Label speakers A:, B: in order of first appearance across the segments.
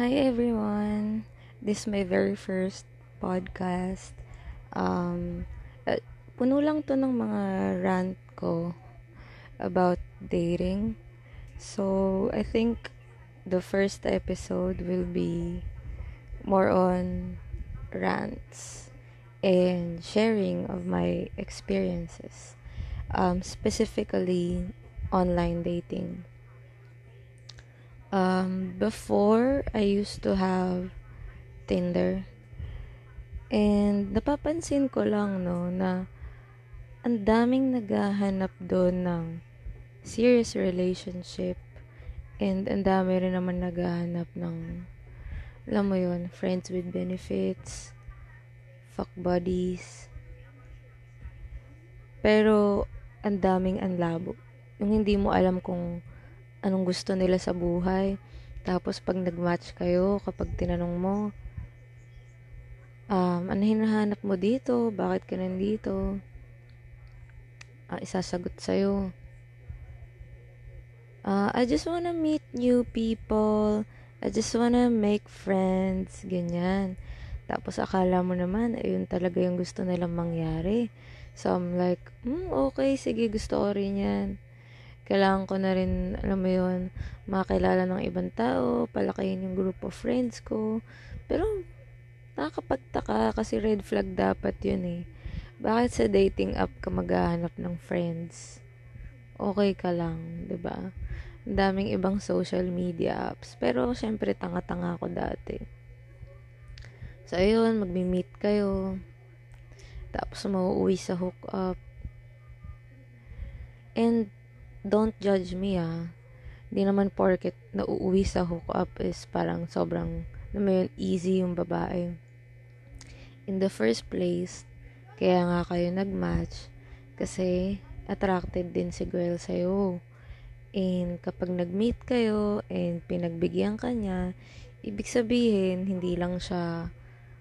A: Hi everyone. This is my very first podcast. Um uh, puno lang 'to ng mga rant ko about dating. So, I think the first episode will be more on rants and sharing of my experiences. Um specifically online dating. Um, before, I used to have Tinder. And napapansin ko lang, no, na ang daming naghahanap doon ng serious relationship. And ang dami rin naman naghahanap ng, alam mo yun, friends with benefits, fuck buddies. Pero, ang daming anlabo. Yung hindi mo alam kung anong gusto nila sa buhay. Tapos pag nag-match kayo, kapag tinanong mo, um, ano hinahanap mo dito? Bakit ka nandito? Uh, isasagot sa'yo. Uh, I just wanna meet new people. I just wanna make friends. Ganyan. Tapos akala mo naman, ayun talaga yung gusto nilang mangyari. So I'm like, hmm, okay, sige, gusto ko rin yan kailangan ko na rin, alam mo yun, makakilala ng ibang tao, palakihin yung group of friends ko. Pero, nakakapagtaka kasi red flag dapat yun eh. Bakit sa dating app ka maghahanap ng friends? Okay ka lang, 'di ba? Ang daming ibang social media apps. Pero, syempre, tanga-tanga ako dati. So, ayun, magmi-meet kayo. Tapos, mauuwi sa hookup. And, don't judge me ah. Hindi naman porket nauuwi sa hookup is parang sobrang, mo yun, easy yung babae. In the first place, kaya nga kayo nag-match kasi attracted din si girl sa'yo. And kapag nag-meet kayo and pinagbigyan ka niya, ibig sabihin, hindi lang siya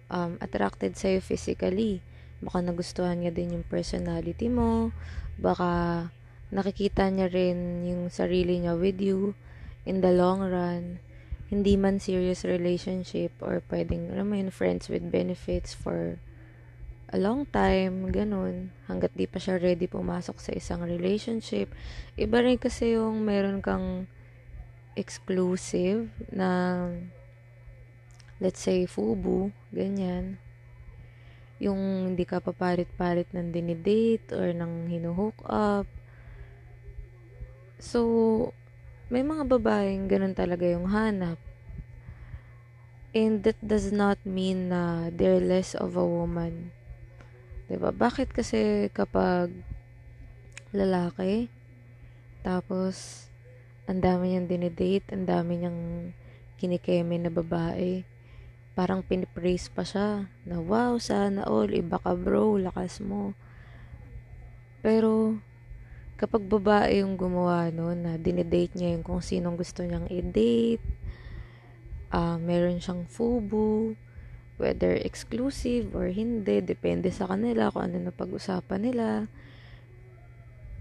A: um, attracted sa'yo physically. Baka nagustuhan niya din yung personality mo. Baka nakikita niya rin yung sarili niya with you in the long run. Hindi man serious relationship or pwedeng, alam mo yun, friends with benefits for a long time, ganun. Hanggat di pa siya ready pumasok sa isang relationship. Iba rin kasi yung meron kang exclusive na let's say fubu, ganyan. Yung hindi ka papalit-palit ng dinidate or ng hinuhook up So, may mga babaeng ganun talaga yung hanap. And that does not mean na they're less of a woman. ba? Bakit kasi kapag lalaki tapos ang dami niyang dinedate, ang dami niyang kinikeme na babae, parang pinipraise pa siya na wow, sana all, iba ka bro, lakas mo. Pero kapag babae yung gumawa no, na dinedate niya yung kung sinong gusto niyang i-date, uh, meron siyang fubu, whether exclusive or hindi, depende sa kanila kung ano na pag-usapan nila.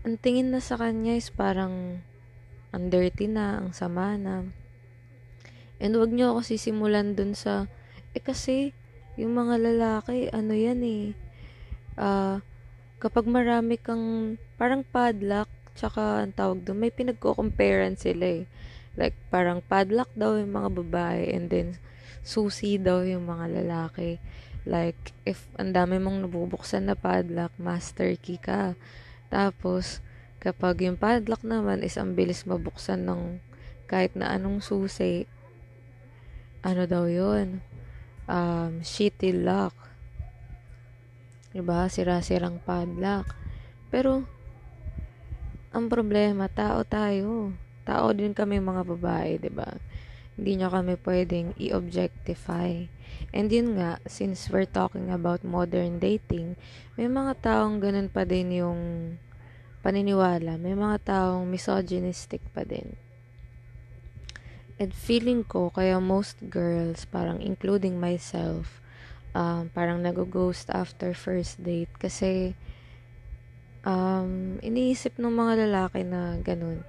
A: Ang tingin na sa kanya is parang ang dirty na, ang sama na. And wag niyo ako sisimulan dun sa, eh kasi, yung mga lalaki, ano yan eh, uh, kapag marami kang parang padlock tsaka ang tawag doon may pinagko-comparean sila eh. Like parang padlock daw yung mga babae and then susi daw yung mga lalaki. Like if ang dami mong nabubuksan na padlock master key ka. Tapos kapag yung padlock naman is ang bilis mabuksan ng kahit na anong susi ano daw yun? Um, shitty lock Diba? Sira-sirang padlock. Pero, ang problema, tao tayo. Tao din kami mga babae, ba? Hindi nyo kami pwedeng i-objectify. And yun nga, since we're talking about modern dating, may mga taong ganun pa din yung paniniwala. May mga taong misogynistic pa din. And feeling ko, kaya most girls, parang including myself, um, parang nag-ghost after first date kasi um, iniisip ng mga lalaki na ganun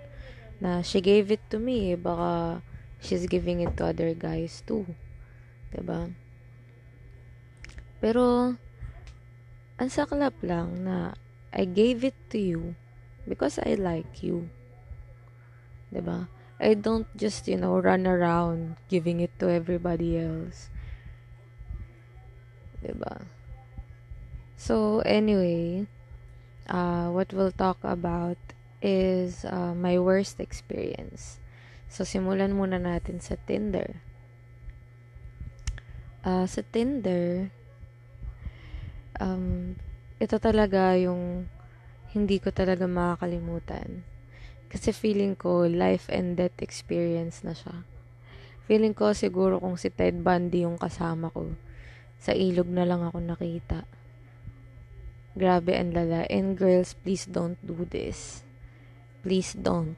A: na she gave it to me eh, baka she's giving it to other guys too. ba? Pero ang saklap lang na I gave it to you because I like you. ba? I don't just, you know, run around giving it to everybody else. Ba? So, anyway, uh, what we'll talk about is uh, my worst experience. So, simulan muna natin sa Tinder. Uh, sa Tinder, um, ito talaga yung hindi ko talaga makakalimutan. Kasi feeling ko, life and death experience na siya. Feeling ko siguro kung si Ted Bundy yung kasama ko, sa ilog na lang ako nakita. Grabe ang lala. And girls, please don't do this. Please don't.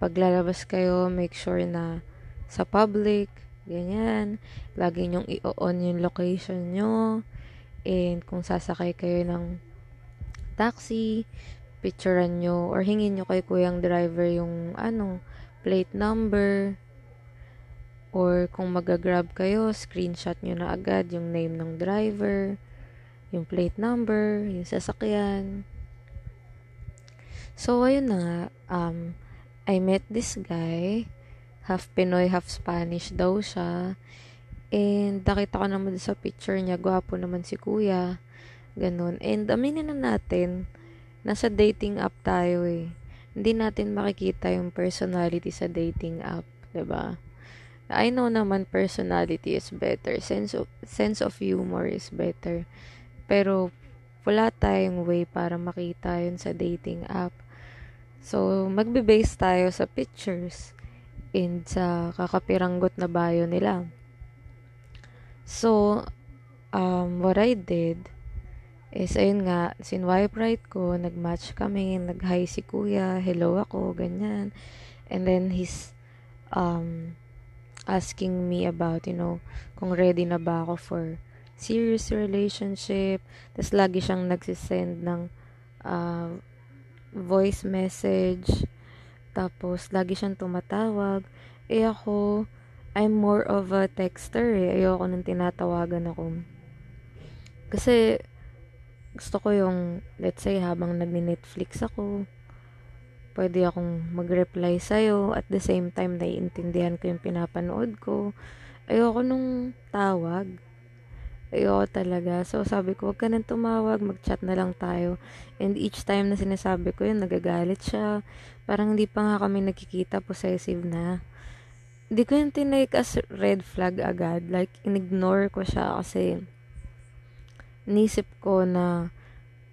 A: Pag lalabas kayo, make sure na sa public, ganyan, lagi nyong i-on yung location nyo. And kung sasakay kayo ng taxi, picturean nyo or hingin nyo kay kuyang driver yung ano, plate number. Or kung mag-grab kayo, screenshot nyo na agad yung name ng driver yung plate number, yung sasakyan. So, ayun na nga, um, I met this guy, half Pinoy, half Spanish daw siya. And nakita ko naman sa picture niya, gwapo naman si kuya. Ganun. And aminin na natin, nasa dating app tayo eh. Hindi natin makikita yung personality sa dating app, 'di ba? I know naman personality is better, sense of sense of humor is better. Pero, wala tayong way para makita yun sa dating app. So, magbe-base tayo sa pictures and sa kakapiranggot na bio nila. So, um, what I did is, ayun nga, sinwipe right ko, nag-match kami, nag-hi si kuya, hello ako, ganyan. And then, he's, um, asking me about, you know, kung ready na ba ako for serious relationship. Tapos lagi siyang nagsisend ng uh, voice message. Tapos lagi siyang tumatawag. Eh ako, I'm more of a texter eh. Ayoko nang tinatawagan ako. Kasi gusto ko yung, let's say, habang nagni-Netflix ako, pwede akong mag-reply sa'yo at the same time naiintindihan ko yung pinapanood ko. Ayoko nung tawag. Ayoko talaga. So, sabi ko, wag ka nang tumawag, mag-chat na lang tayo. And each time na sinasabi ko yun, nagagalit siya. Parang hindi pa nga kami nagkikita, possessive na. Hindi ko yung tinake as red flag agad. Like, in-ignore ko siya kasi nisip ko na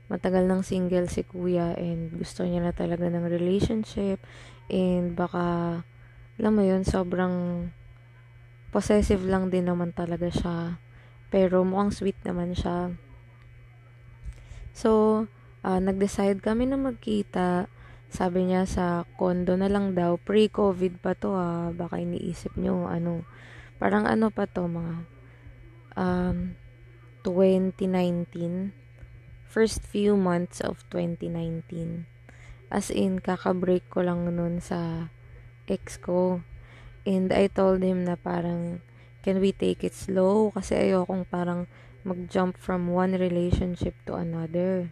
A: matagal nang single si kuya and gusto niya na talaga ng relationship and baka alam mo yun, sobrang possessive lang din naman talaga siya. Pero mukhang sweet naman siya. So, uh, nag-decide kami na magkita. Sabi niya sa condo na lang daw. Pre-COVID pa to ah. Baka iniisip niyo ano. Parang ano pa to mga um, 2019. First few months of 2019. As in, kaka-break ko lang nun sa ex ko. And I told him na parang can we take it slow? Kasi ayokong parang mag-jump from one relationship to another.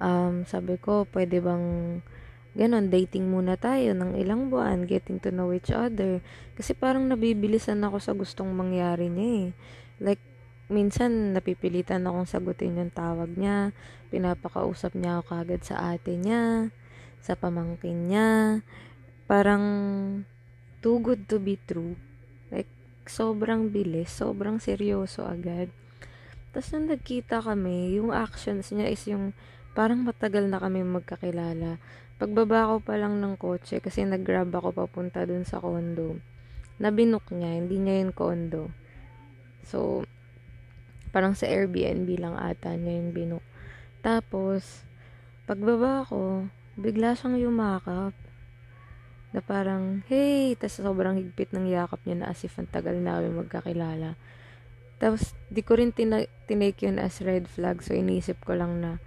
A: Um, sabi ko, pwede bang ganon, dating muna tayo ng ilang buwan, getting to know each other. Kasi parang nabibilisan ako sa gustong mangyari niya eh. Like, minsan napipilitan akong sagutin yung tawag niya, pinapakausap niya ako kagad sa ate niya, sa pamangkin niya. Parang too good to be true sobrang bilis, sobrang seryoso agad. Tapos nung nagkita kami, yung actions niya is yung parang matagal na kami magkakilala. Pagbaba ko pa lang ng kotse, kasi nag-grab ako papunta dun sa condo, nabinok niya, hindi niya yung condo. So, parang sa Airbnb lang ata niya yung binok. Tapos, pagbaba ko, bigla siyang yumakap na parang, hey, tas sobrang higpit ng yakap niya na as if ang tagal namin magkakilala. Tapos, di ko rin tina- tinake yun as red flag, so inisip ko lang na,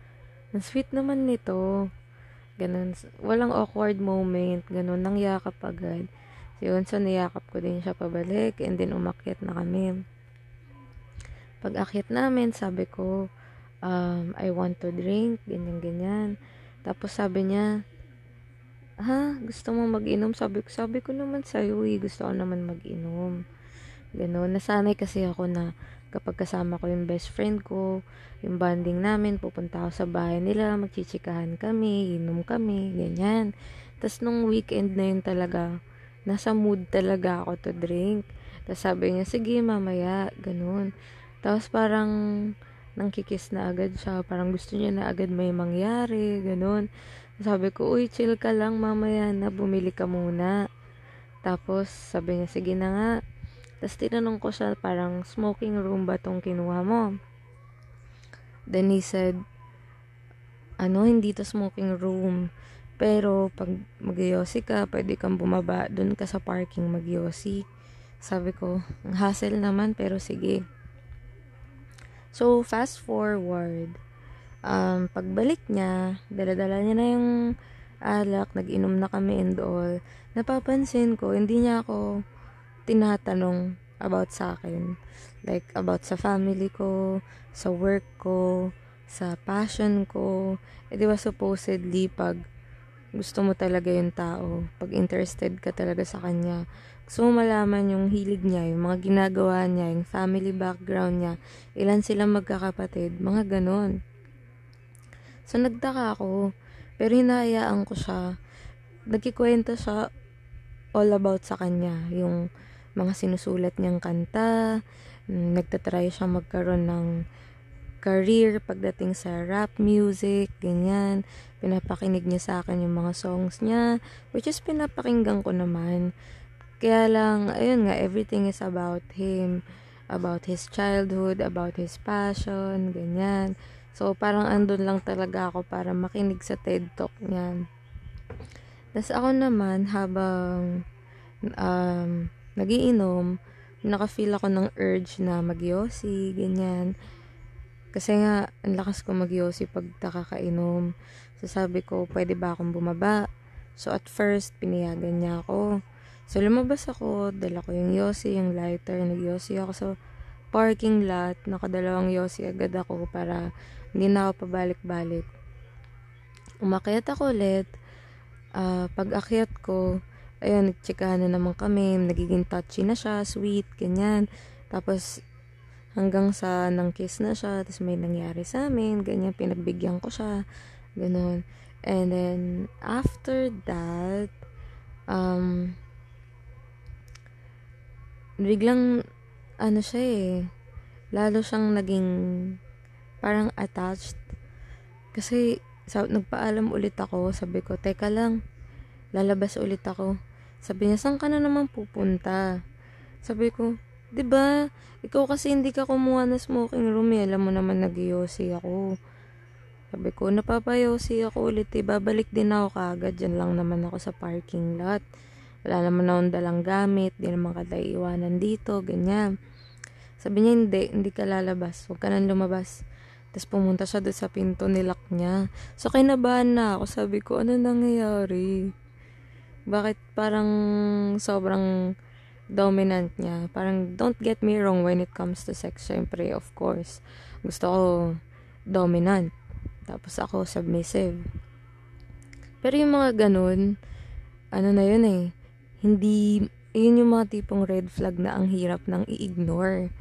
A: ang sweet naman nito. Ganun. Walang awkward moment. Ganun. Nang yakap agad. Yun, so niyakap ko din siya pabalik and then umakyat na kami. Pag akyat namin, sabi ko, um, I want to drink, ganyan-ganyan. Tapos sabi niya, ha, gusto mo mag-inom? Sabi ko, sabi ko naman sa'yo, eh, gusto ko naman mag-inom. Ganun, nasanay kasi ako na kapag kasama ko yung best friend ko, yung bonding namin, pupunta ako sa bahay nila, magchichikahan kami, inom kami, ganyan. Tapos nung weekend na yun talaga, nasa mood talaga ako to drink. Tapos sabi niya, sige mamaya, ganun. Tapos parang nangkikis na agad siya. Parang gusto niya na agad may mangyari, ganun. Sabi ko, uy, chill ka lang mamaya na, bumili ka muna. Tapos sabi niya, sige na nga. Tapos tinanong ko siya, parang smoking room ba tong kinuha mo? Then he said, ano, hindi to smoking room. Pero, pag magyosi ka, pwede kang bumaba. Doon ka sa parking magyosi. Sabi ko, hassle naman, pero sige. So, fast forward. Um, pagbalik niya, daladala niya na yung alak, nag-inom na kami and all. Napapansin ko, hindi niya ako tinatanong about sa akin. Like, about sa family ko, sa work ko, sa passion ko. Eh, di ba supposedly, pag gusto mo talaga yung tao, pag interested ka talaga sa kanya, gusto mo malaman yung hilig niya, yung mga ginagawa niya, yung family background niya, ilan silang magkakapatid, mga ganon. So, nagtaka ako, pero hinahayaan ko siya, nagkikwento siya all about sa kanya, yung mga sinusulat niyang kanta, nagtatry siya magkaroon ng career pagdating sa rap music, ganyan. Pinapakinig niya sa akin yung mga songs niya, which is pinapakinggan ko naman. Kaya lang, ayun nga, everything is about him, about his childhood, about his passion, ganyan. So, parang andun lang talaga ako para makinig sa TED Talk niyan. Tapos ako naman, habang um, nagiinom, naka-feel ako ng urge na magyosi, ganyan. Kasi nga, ang lakas ko magyosi pag nakakainom. So, sabi ko, pwede ba akong bumaba? So, at first, pinayagan niya ako. So, lumabas ako, dala ko yung yosi, yung lighter, nagyosi ako sa parking lot. Nakadalawang yosi agad ako para hindi na ako pabalik-balik. Umakyat ako ulit. Uh, pag akyat ko, ayun, nagtsikahan na naman kami. Nagiging touchy na siya, sweet, ganyan. Tapos, hanggang sa nang kiss na siya, tapos may nangyari sa amin, ganyan, pinagbigyan ko siya, ganun. And then, after that, um, biglang, ano siya eh, lalo siyang naging, parang attached. Kasi, sa, nagpaalam ulit ako, sabi ko, teka lang, lalabas ulit ako. Sabi niya, saan ka na naman pupunta? Sabi ko, 'Di ba? Ikaw kasi hindi ka kumuha ng smoking room, eh. alam mo naman nagyosi ako. Sabi ko, napapayosi ako ulit, eh. babalik din ako kagad, dyan lang naman ako sa parking lot. Wala naman akong dalang gamit, di naman kada iwanan dito, ganyan. Sabi niya, hindi, hindi ka lalabas, huwag ka nang lumabas. Tapos pumunta siya doon sa pinto, nilak niya. So, kinabahan na ako. Sabi ko, ano nangyayari? Bakit parang sobrang dominant niya. Parang, don't get me wrong when it comes to sex. Siyempre, of course, gusto ko dominant. Tapos ako, submissive. Pero yung mga ganun, ano na yun eh, hindi, yun yung mga tipong red flag na ang hirap nang i-ignore.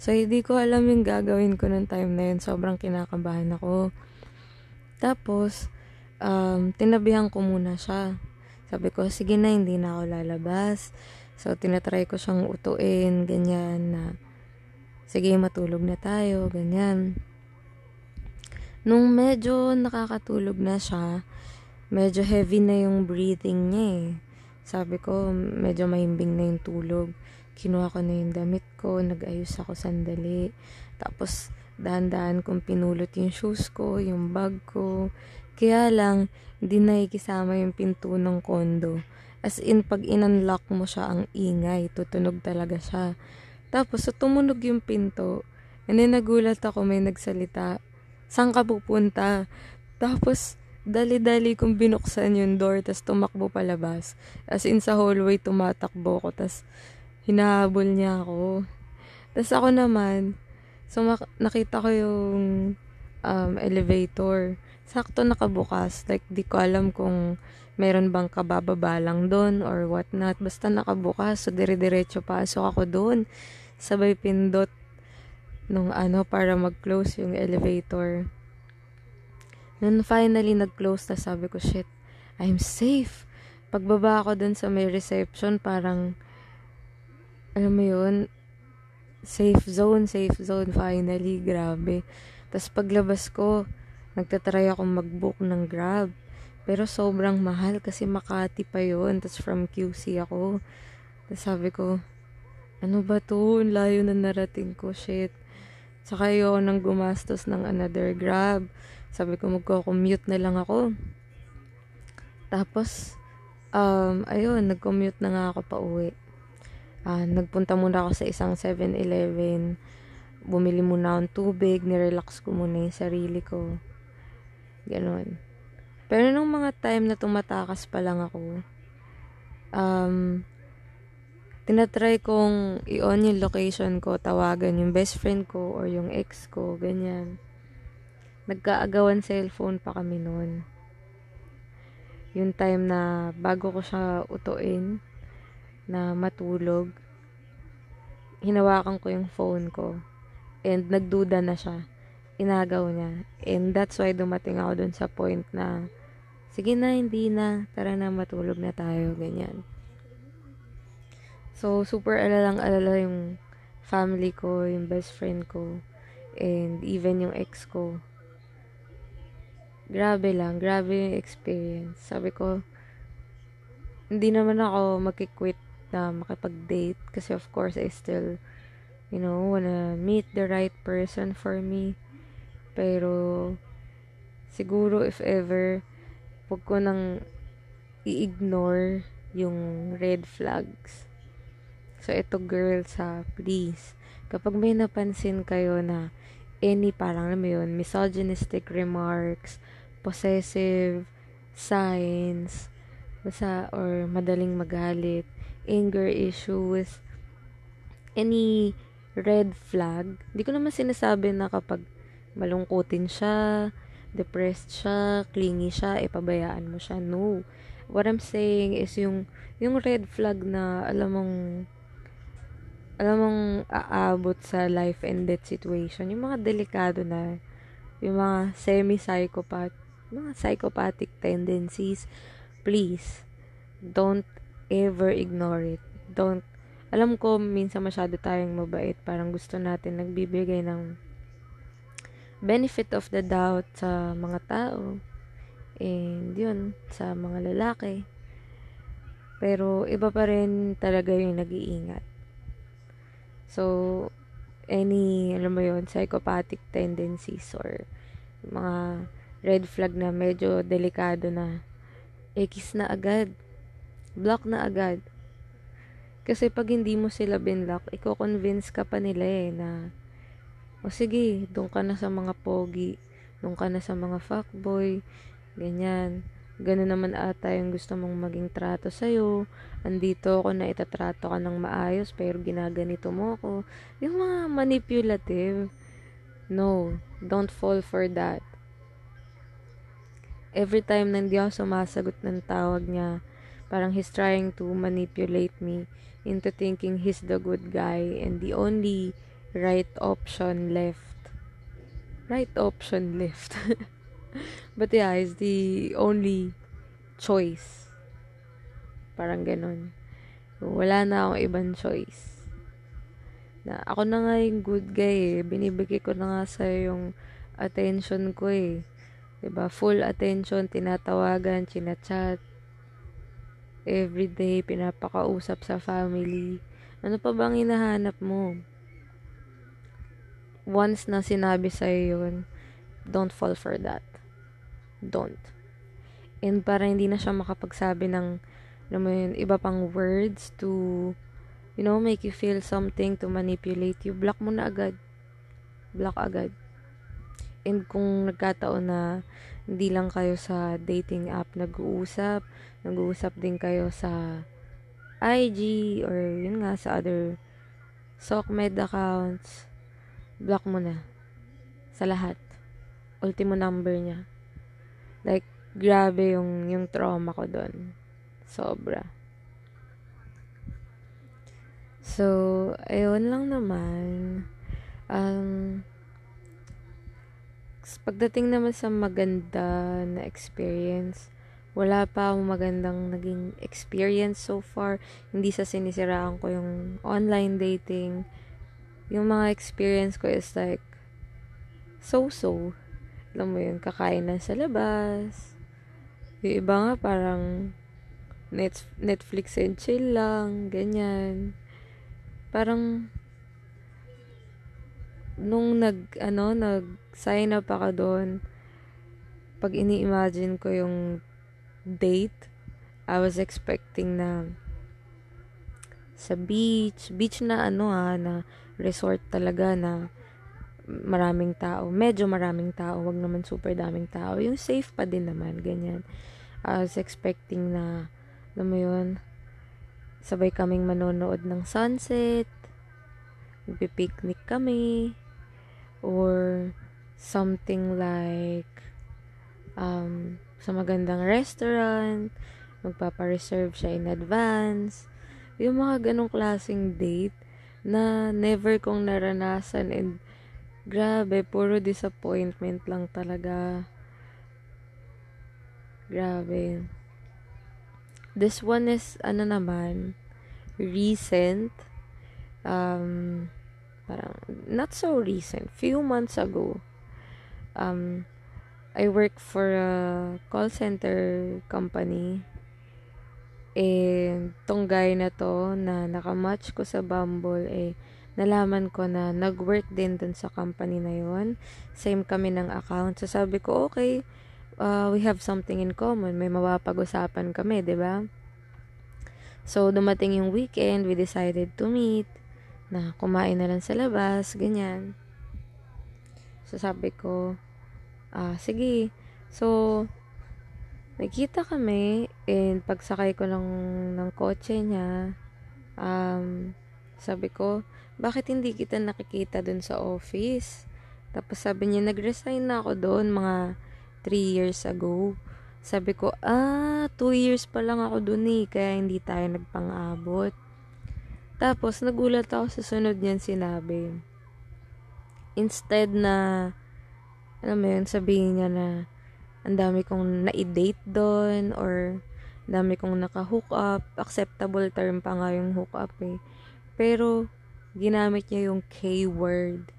A: So, hindi ko alam yung gagawin ko ng time na yun. Sobrang kinakabahan ako. Tapos, um, tinabihan ko muna siya. Sabi ko, sige na, hindi na ako lalabas. So, tinatry ko siyang utuin, ganyan, na, sige, matulog na tayo, ganyan. Nung medyo nakakatulog na siya, medyo heavy na yung breathing niya eh. Sabi ko, medyo mahimbing na yung tulog. Kinuha ko na yung damit ko, nag-ayos ako sandali. Tapos, dahan-dahan kong pinulot yung shoes ko, yung bag ko. Kaya lang, hindi nakikisama yung pinto ng kondo. As in, pag in-unlock mo siya, ang ingay. Tutunog talaga siya. Tapos, so, tumunog yung pinto. And then, nagulat ako, may nagsalita. Saan ka pupunta? Tapos, dali-dali kong binuksan yung door, tas tumakbo palabas. As in, sa hallway, tumatakbo ko, tas hinahabol niya ako. Tas ako naman, so nakita ko yung um, elevator. Sakto nakabukas. Like, di ko alam kung meron bang kabababa lang doon or what not. Basta nakabukas. So, dire-diretso pasok ako doon. Sabay pindot nung ano para mag-close yung elevator. Nung finally nag-close na sabi ko, shit, I'm safe. Pagbaba ako dun sa may reception, parang, alam mo yun, safe zone, safe zone finally, grabe. Tapos paglabas ko, nagtatry akong mag-book ng Grab. Pero sobrang mahal kasi Makati pa yun. Tapos from QC ako. Tapos sabi ko, ano ba to? Layo na narating ko, shit. Saka yun, nang gumastos ng another Grab. Sabi ko magko-commute na lang ako. Tapos, um, ayun, nag-commute na nga ako pa uwi. Uh, nagpunta muna ako sa isang 7-Eleven. Bumili muna akong tubig, nirelax ko muna yung sarili ko. Ganon. Pero nung mga time na tumatakas pa lang ako, um, tinatry kong i-on yung location ko, tawagan yung best friend ko or yung ex ko, ganyan nagkaagawan cellphone pa kami noon. Yung time na bago ko siya utuin na matulog, hinawakan ko yung phone ko and nagduda na siya. Inagaw niya. And that's why dumating ako dun sa point na sige na, hindi na, tara na matulog na tayo, ganyan. So, super alalang alala yung family ko, yung best friend ko, and even yung ex ko grabe lang, grabe yung experience. Sabi ko, hindi naman ako magkikwit na makipag-date kasi of course I still, you know, wanna meet the right person for me. Pero, siguro if ever, huwag ko nang i-ignore yung red flags. So, ito girls ha, please. Kapag may napansin kayo na any parang alam mo yun, misogynistic remarks, possessive, signs, basta, or madaling magalit, anger issues, any red flag, di ko naman sinasabi na kapag malungkutin siya, depressed siya, clingy siya, ipabayaan mo siya. No. What I'm saying is yung, yung red flag na alam mong alam mong aabot sa life and death situation, yung mga delikado na, yung mga semi-psychopath, mga psychopathic tendencies, please, don't ever ignore it. Don't, alam ko, minsan masyado tayong mabait. Parang gusto natin nagbibigay ng benefit of the doubt sa mga tao. And yun, sa mga lalaki. Pero iba pa rin talaga yung nag-iingat. So, any, alam mo yun, psychopathic tendencies or mga red flag na medyo delikado na, X na agad. Block na agad. Kasi pag hindi mo sila binlock, i-convince ka pa nila eh na, o sige, doon ka na sa mga pogi, doon ka na sa mga fuckboy, ganyan. Ganun naman ata yung gusto mong maging trato sa'yo. Andito ako na itatrato ka ng maayos, pero ginaganito mo ako. Yung mga manipulative. No, don't fall for that every time na hindi ako sumasagot ng tawag niya, parang he's trying to manipulate me into thinking he's the good guy and the only right option left. Right option left. But yeah, is the only choice. Parang ganun. Wala na akong ibang choice. Na ako na nga yung good guy eh. Binibigay ko na nga sa yung attention ko eh. 'Di ba? Full attention, tinatawagan, chinachat. Everyday, pinapakausap sa family. Ano pa bang hinahanap mo? Once na sinabi sa'yo yun, don't fall for that. Don't. And para hindi na siya makapagsabi ng, alam mo yun, iba pang words to, you know, make you feel something to manipulate you, block mo na agad. Block agad. And kung nagkataon na hindi lang kayo sa dating app nag-uusap, nag-uusap din kayo sa IG or yun nga sa other SOCMED accounts. Block mo na. Sa lahat. Ultimo number niya. Like, grabe yung, yung trauma ko doon. Sobra. So, ayun lang naman. Um, pagdating naman sa maganda na experience, wala pa akong magandang naging experience so far. Hindi sa sinisiraan ko yung online dating. Yung mga experience ko is like, so-so. Alam mo yun, kakain lang sa labas. Yung iba nga parang Netflix and chill lang, ganyan parang nung nag ano nag sign up ako doon pag ini-imagine ko yung date I was expecting na sa beach beach na ano ha na resort talaga na maraming tao medyo maraming tao wag naman super daming tao yung safe pa din naman ganyan I was expecting na alam mo yun Sabay kaming manonood ng sunset. Magpipiknik kami. Or something like um, sa magandang restaurant. Magpapareserve siya in advance. Yung mga ganong klaseng date na never kong naranasan and grabe, puro disappointment lang talaga. Grabe. This one is, ano naman, recent. Um, parang, not so recent. Few months ago. Um, I work for a call center company. And tong guy na to na nakamatch ko sa Bumble eh nalaman ko na nag-work din dun sa company na yon. Same kami ng account. So sabi ko, okay, uh, we have something in common. May mapapag-usapan kami, ba? So dumating yung weekend, we decided to meet na kumain na lang sa labas, ganyan. So sabi ko, ah, sige. So nakita kami and pagsakay ko ng ng kotse niya, um, sabi ko, bakit hindi kita nakikita dun sa office? Tapos sabi niya, nag-resign na ako doon mga 3 years ago. Sabi ko, ah, 2 years pa lang ako dun eh, kaya hindi tayo nagpang-abot. Tapos, nagulat ako sa sunod niyan sinabi. Instead na, alam mo yun, sabihin niya na, ang dami kong na-date doon, or dami kong naka-hook up. Acceptable term pa nga yung hook up eh. Pero, ginamit niya yung K-word.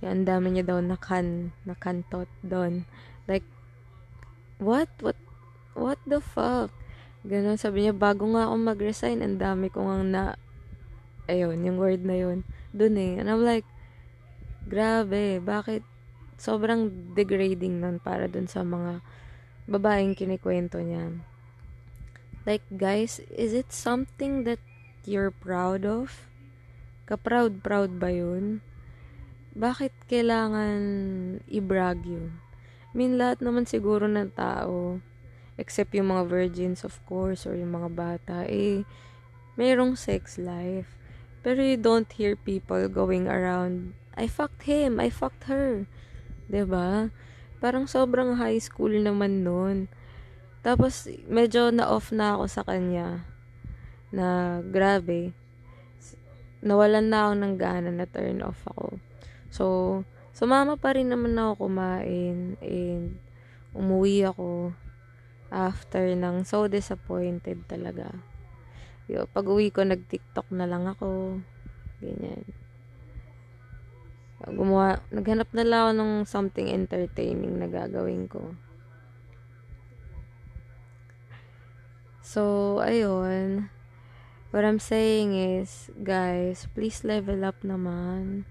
A: Yan, ang dami niya daw nakan, nakantot doon. Like, what? What? What the fuck? Ganon, sabi niya, bago nga ako mag-resign, ang dami ko nga na, ayun, yung word na yun, dun eh. And I'm like, grabe, bakit sobrang degrading nun para dun sa mga babaeng kinikwento niya. Like, guys, is it something that you're proud of? Ka-proud-proud ba yun? Bakit kailangan i-brag yun? I mean, lahat naman siguro ng tao, except yung mga virgins, of course, or yung mga bata, eh, mayroong sex life. Pero you don't hear people going around, I fucked him, I fucked her. ba? Diba? Parang sobrang high school naman nun. Tapos, medyo na-off na ako sa kanya. Na, grabe. Nawalan na ako ng gana na turn off ako. So, Sumama pa rin naman ako kumain and umuwi ako after ng so disappointed talaga. Yo, pag uwi ko, nag-tiktok na lang ako. Ganyan. Gumawa, naghanap na lang ako ng something entertaining na gagawin ko. So, ayun. What I'm saying is, guys, please level up naman.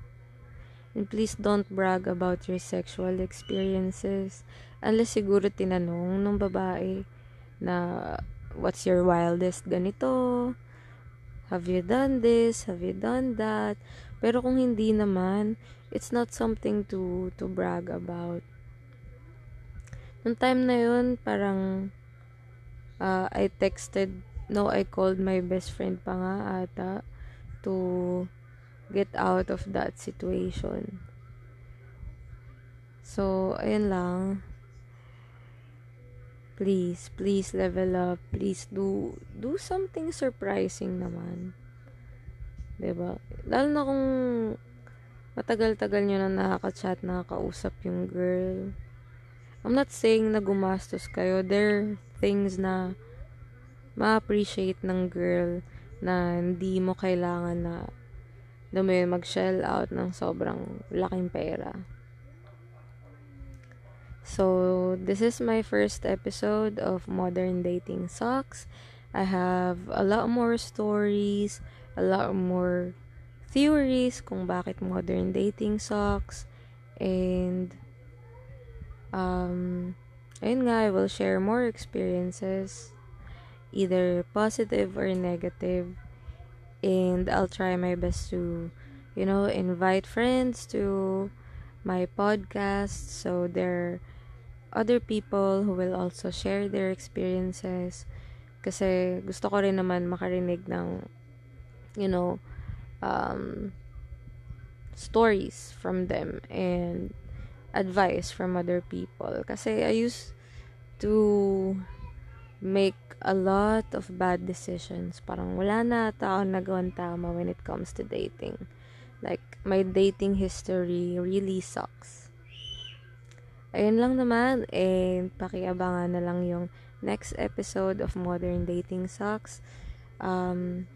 A: And please don't brag about your sexual experiences. Unless siguro tinanong ng babae na what's your wildest ganito? Have you done this? Have you done that? Pero kung hindi naman, it's not something to to brag about. Nung time na yun, parang uh, I texted, no, I called my best friend pa nga ata to get out of that situation. So, ayun lang. Please, please level up. Please do, do something surprising naman. ba diba? Lalo na kung matagal-tagal nyo na nakaka-chat, nakakausap yung girl I'm not saying na gumastos kayo. There are things na ma-appreciate ng girl na hindi mo kailangan na na may mag-shell out ng sobrang laking pera. So, this is my first episode of Modern Dating Sucks. I have a lot more stories, a lot more theories kung bakit modern dating sucks, and um, ayun nga, I will share more experiences, either positive or negative, and I'll try my best to, you know, invite friends to my podcast so there other people who will also share their experiences kasi gusto ko rin naman makarinig ng you know um, stories from them and advice from other people. Kasi I used to make a lot of bad decisions. Parang wala na tao nagawang tama when it comes to dating. Like, my dating history really sucks. Ayun lang naman, and pakiabangan na lang yung next episode of Modern Dating Sucks. Um,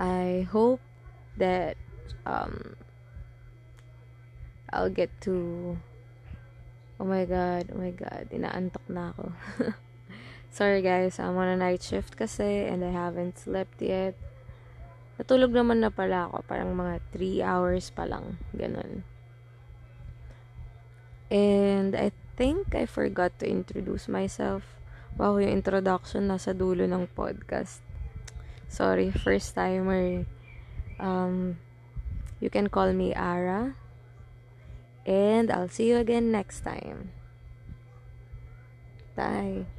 A: I hope that um, I'll get to Oh my god, oh my god, inaantok na ako. Sorry guys, I'm on a night shift kasi and I haven't slept yet. Natulog naman na pala ako, parang mga 3 hours pa lang, ganun. And I think I forgot to introduce myself. Wow, yung introduction nasa dulo ng podcast. Sorry, first timer. Um, you can call me Ara. And I'll see you again next time. Bye.